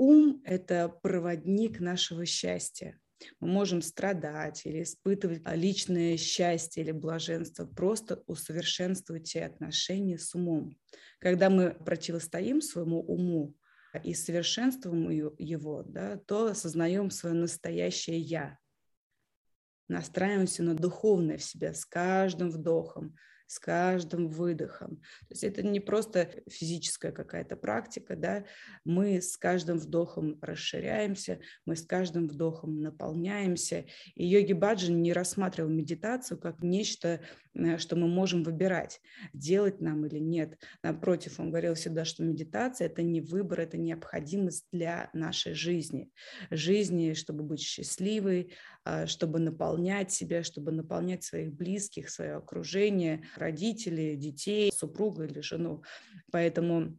ум – это проводник нашего счастья. Мы можем страдать или испытывать личное счастье или блаженство. Просто усовершенствуйте отношения с умом. Когда мы противостоим своему уму и совершенствуем его, да, то осознаем свое настоящее «я». Настраиваемся на духовное в себя с каждым вдохом, с каждым выдохом. То есть это не просто физическая какая-то практика, да, мы с каждым вдохом расширяемся, мы с каждым вдохом наполняемся. И йоги Баджан не рассматривал медитацию как нечто, э, что мы можем выбирать, делать нам или нет. Напротив, он говорил всегда, что медитация – это не выбор, это необходимость для нашей жизни. Жизни, чтобы быть счастливой, а, чтобы наполнять себя, чтобы наполнять своих близких, свое окружение, родителей, детей, супруга или жену. Поэтому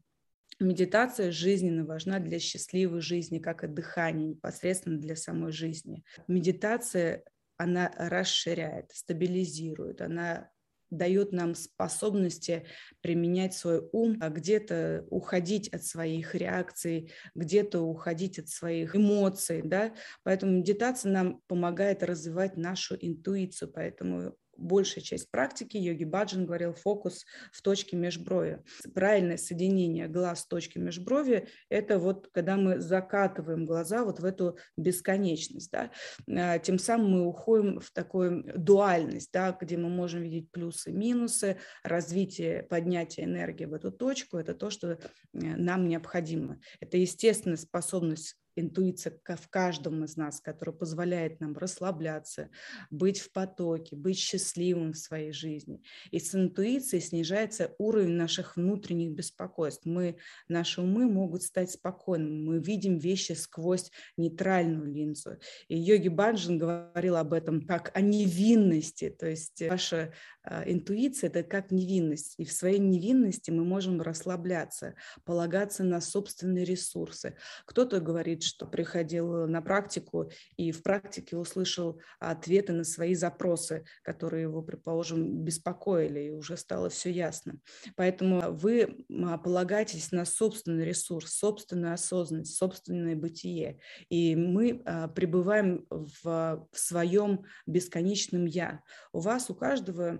Медитация жизненно важна для счастливой жизни, как и дыхание непосредственно для самой жизни. Медитация, она расширяет, стабилизирует, она дает нам способности применять свой ум, а где-то уходить от своих реакций, где-то уходить от своих эмоций, да, поэтому медитация нам помогает развивать нашу интуицию, поэтому большая часть практики йоги Баджан говорил фокус в точке межброви. Правильное соединение глаз точки межброви – это вот когда мы закатываем глаза вот в эту бесконечность. Да? А, тем самым мы уходим в такую дуальность, да, где мы можем видеть плюсы, минусы, развитие, поднятие энергии в эту точку – это то, что э, нам необходимо. Это естественная способность интуиция в каждом из нас, которая позволяет нам расслабляться, быть в потоке, быть счастливым в своей жизни. И с интуицией снижается уровень наших внутренних беспокойств. Мы, наши умы могут стать спокойными. Мы видим вещи сквозь нейтральную линзу. И йоги Банджин говорил об этом как о невинности. То есть ваша а, интуиция – это как невинность. И в своей невинности мы можем расслабляться, полагаться на собственные ресурсы. Кто-то говорит, говорит, что приходил на практику и в практике услышал ответы на свои запросы, которые его, предположим, беспокоили, и уже стало все ясно. Поэтому вы полагаетесь на собственный ресурс, собственную осознанность, собственное бытие. И мы а, пребываем в, в своем бесконечном «я». У вас, у каждого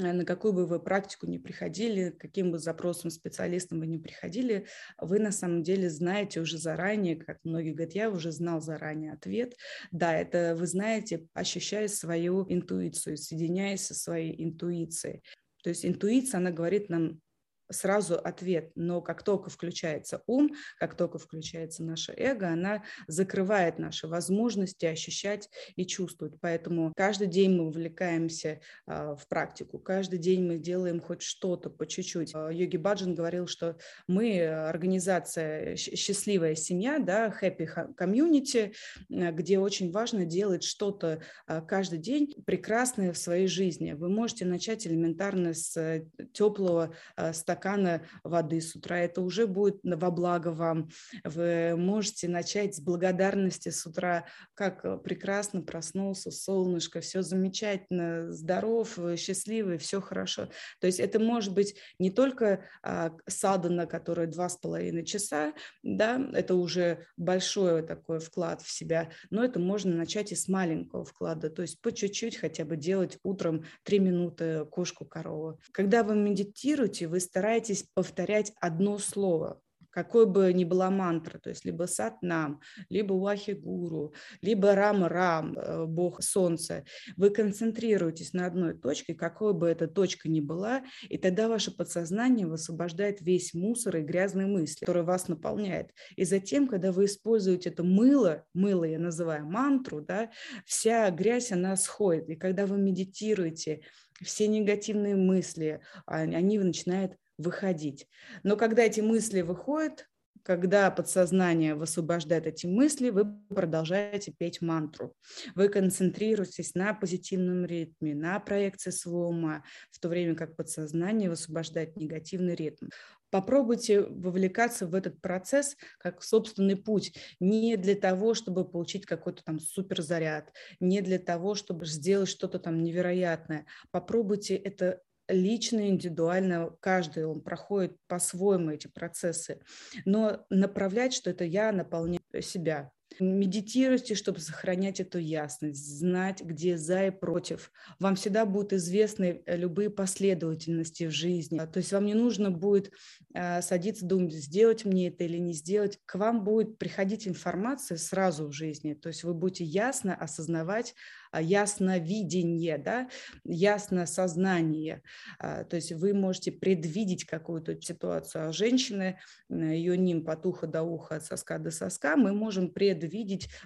на какую бы вы практику не приходили, каким бы запросом специалистом вы не приходили, вы на самом деле знаете уже заранее, как многие говорят, я уже знал заранее ответ. Да, это вы знаете, ощущая свою интуицию, соединяясь со своей интуицией. То есть интуиция, она говорит нам сразу ответ, но как только включается ум, как только включается наше эго, она закрывает наши возможности ощущать и чувствовать. Поэтому каждый день мы увлекаемся а, в практику, каждый день мы делаем хоть что-то по чуть-чуть. А, Йоги Баджан говорил, что мы организация «Счастливая семья», да, happy community, где очень важно делать что-то а, каждый день прекрасное в своей жизни. Вы можете начать элементарно с э, теплого стакана стакана воды с утра. Это уже будет во благо вам. Вы можете начать с благодарности с утра, как э, прекрасно проснулся, солнышко, все замечательно, здоров, счастливый, все хорошо. То есть это может быть не только а, садана, которая два с половиной часа, да, это уже большой такой вклад в себя, но это можно начать и с маленького вклада, то есть по чуть-чуть хотя бы делать утром три минуты кошку-корову. Когда вы медитируете, вы стараетесь старайтесь повторять одно слово, какой бы ни была мантра, то есть либо сатнам, либо вахи-гуру, либо рам-рам, э, бог солнца, вы концентрируетесь на одной точке, какой бы эта точка ни была, и тогда ваше подсознание высвобождает весь мусор и грязные мысли, которые вас наполняет. И затем, когда вы используете это мыло, мыло я называю мантру, да, вся грязь, она сходит. И когда вы медитируете, все негативные мысли, а, они начинают выходить. Но когда эти мысли выходят, когда подсознание высвобождает эти мысли, вы продолжаете петь мантру. Вы концентрируетесь на позитивном ритме, на проекции ума, в то время как подсознание высвобождает негативный ритм. Попробуйте вовлекаться в этот процесс как собственный путь, не для того, чтобы получить какой-то там суперзаряд, не для того, чтобы сделать что-то там невероятное. Попробуйте это лично, индивидуально, каждый он проходит по-своему эти процессы, но направлять, что это я наполняю себя, Медитируйте, чтобы сохранять эту ясность, знать, где за и против. Вам всегда будут известны э, любые последовательности в жизни. То есть вам не нужно будет э, садиться думать, сделать мне это или не сделать. К вам будет приходить информация сразу в жизни. То есть вы будете ясно осознавать, а, ясновидение, да, ясно сознание. А, то есть вы можете предвидеть какую-то ситуацию. А женщины, ее ним от уха до уха, от соска до соска, мы можем предвидеть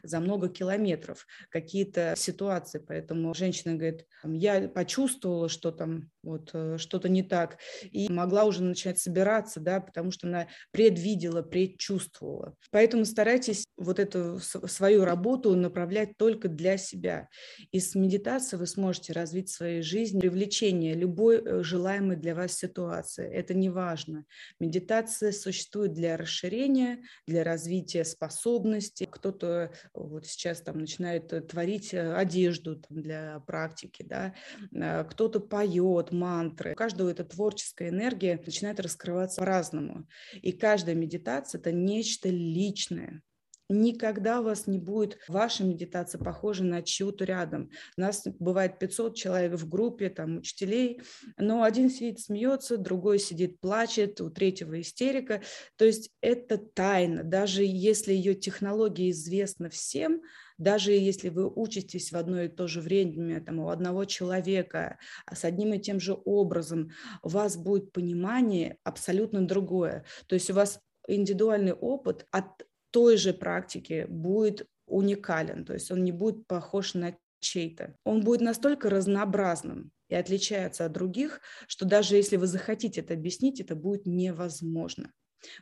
за много километров какие-то ситуации. Поэтому женщина говорит, я почувствовала, что там вот э, что-то не так, и могла уже начать собираться, да, потому что она предвидела, предчувствовала. Поэтому старайтесь вот эту свою работу направлять только для себя. И с медитацией вы сможете развить в своей жизни привлечение любой э, желаемой для вас ситуации. Это не важно. Медитация существует для расширения, для развития способностей. Кто-то вот сейчас там начинает э, творить э, одежду там, для практики, да, кто-то поет мантры. У каждого эта творческая энергия начинает раскрываться по-разному. И каждая медитация – это нечто личное. Никогда у вас не будет ваша медитация похожа на чью-то рядом. У нас бывает 500 человек в группе, там, учителей, но один сидит, смеется, другой сидит, плачет, у третьего истерика. То есть это тайна. Даже если ее технология известна всем, даже если вы учитесь в одно и то же время там, у одного человека а с одним и тем же образом, у вас будет понимание абсолютно другое. То есть у вас индивидуальный опыт от той же практики будет уникален, то есть он не будет похож на чей-то. Он будет настолько разнообразным и отличается от других, что даже если вы захотите это объяснить, это будет невозможно.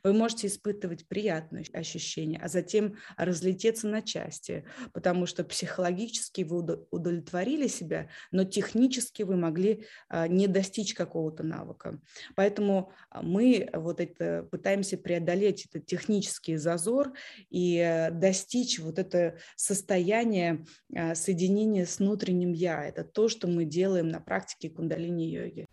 Вы можете испытывать приятные ощущения, а затем разлететься на части, потому что психологически вы удовлетворили себя, но технически вы могли а, не достичь какого-то навыка. Поэтому а, мы вот это пытаемся преодолеть этот технический зазор и э, достичь вот это состояние а, соединения с внутренним я. Это то, что мы делаем на практике кундалини-йоги.